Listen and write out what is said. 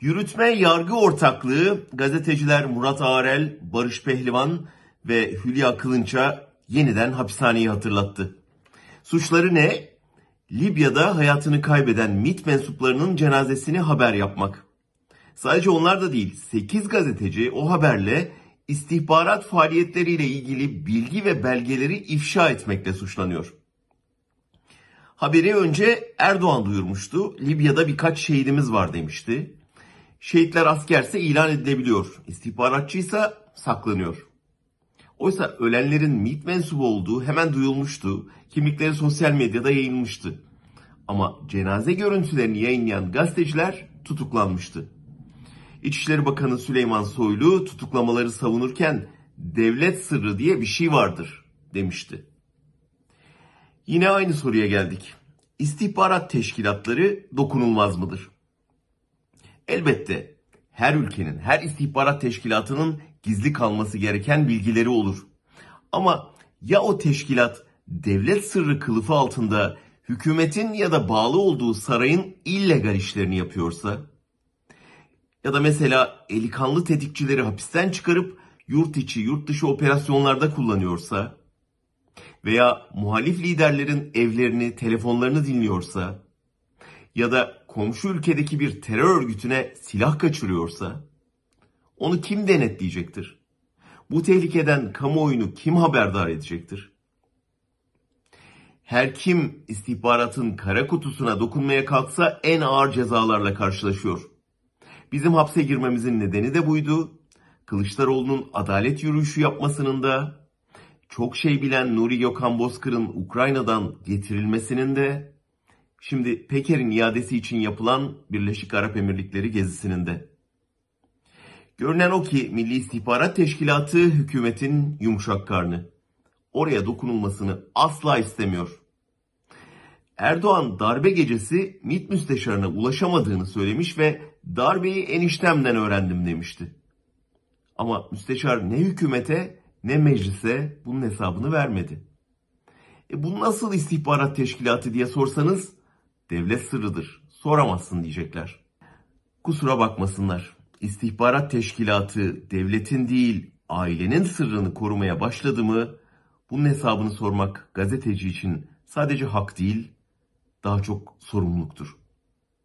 Yürütme yargı ortaklığı gazeteciler Murat Ağrel, Barış Pehlivan ve Hülya Kılınç'a yeniden hapishaneyi hatırlattı. Suçları ne? Libya'da hayatını kaybeden MIT mensuplarının cenazesini haber yapmak. Sadece onlar da değil, 8 gazeteci o haberle istihbarat faaliyetleriyle ilgili bilgi ve belgeleri ifşa etmekle suçlanıyor. Haberi önce Erdoğan duyurmuştu. Libya'da birkaç şehidimiz var demişti. Şehitler askerse ilan edilebiliyor. İstihbaratçıysa saklanıyor. Oysa ölenlerin MİT mensubu olduğu hemen duyulmuştu. Kimlikleri sosyal medyada yayılmıştı. Ama cenaze görüntülerini yayınlayan gazeteciler tutuklanmıştı. İçişleri Bakanı Süleyman Soylu tutuklamaları savunurken devlet sırrı diye bir şey vardır demişti. Yine aynı soruya geldik. İstihbarat teşkilatları dokunulmaz mıdır? Elbette her ülkenin, her istihbarat teşkilatının gizli kalması gereken bilgileri olur. Ama ya o teşkilat devlet sırrı kılıfı altında hükümetin ya da bağlı olduğu sarayın illegal işlerini yapıyorsa? Ya da mesela eli kanlı tetikçileri hapisten çıkarıp yurt içi, yurt dışı operasyonlarda kullanıyorsa? Veya muhalif liderlerin evlerini, telefonlarını dinliyorsa? Ya da komşu ülkedeki bir terör örgütüne silah kaçırıyorsa? Onu kim denetleyecektir? Bu tehlikeden kamuoyunu kim haberdar edecektir? Her kim istihbaratın kara kutusuna dokunmaya kalksa en ağır cezalarla karşılaşıyor. Bizim hapse girmemizin nedeni de buydu. Kılıçdaroğlu'nun adalet yürüyüşü yapmasının da, çok şey bilen Nuri Gökhan Bozkır'ın Ukrayna'dan getirilmesinin de, şimdi Peker'in iadesi için yapılan Birleşik Arap Emirlikleri gezisinin de. Görünen o ki Milli İstihbarat Teşkilatı hükümetin yumuşak karnı. Oraya dokunulmasını asla istemiyor. Erdoğan darbe gecesi MİT müsteşarına ulaşamadığını söylemiş ve darbeyi eniştemden öğrendim demişti. Ama müsteşar ne hükümete ne meclise bunun hesabını vermedi. E bu nasıl istihbarat teşkilatı diye sorsanız devlet sırrıdır. Soramazsın diyecekler. Kusura bakmasınlar. İstihbarat teşkilatı devletin değil ailenin sırrını korumaya başladı mı bunun hesabını sormak gazeteci için sadece hak değil daha çok sorumluluktur.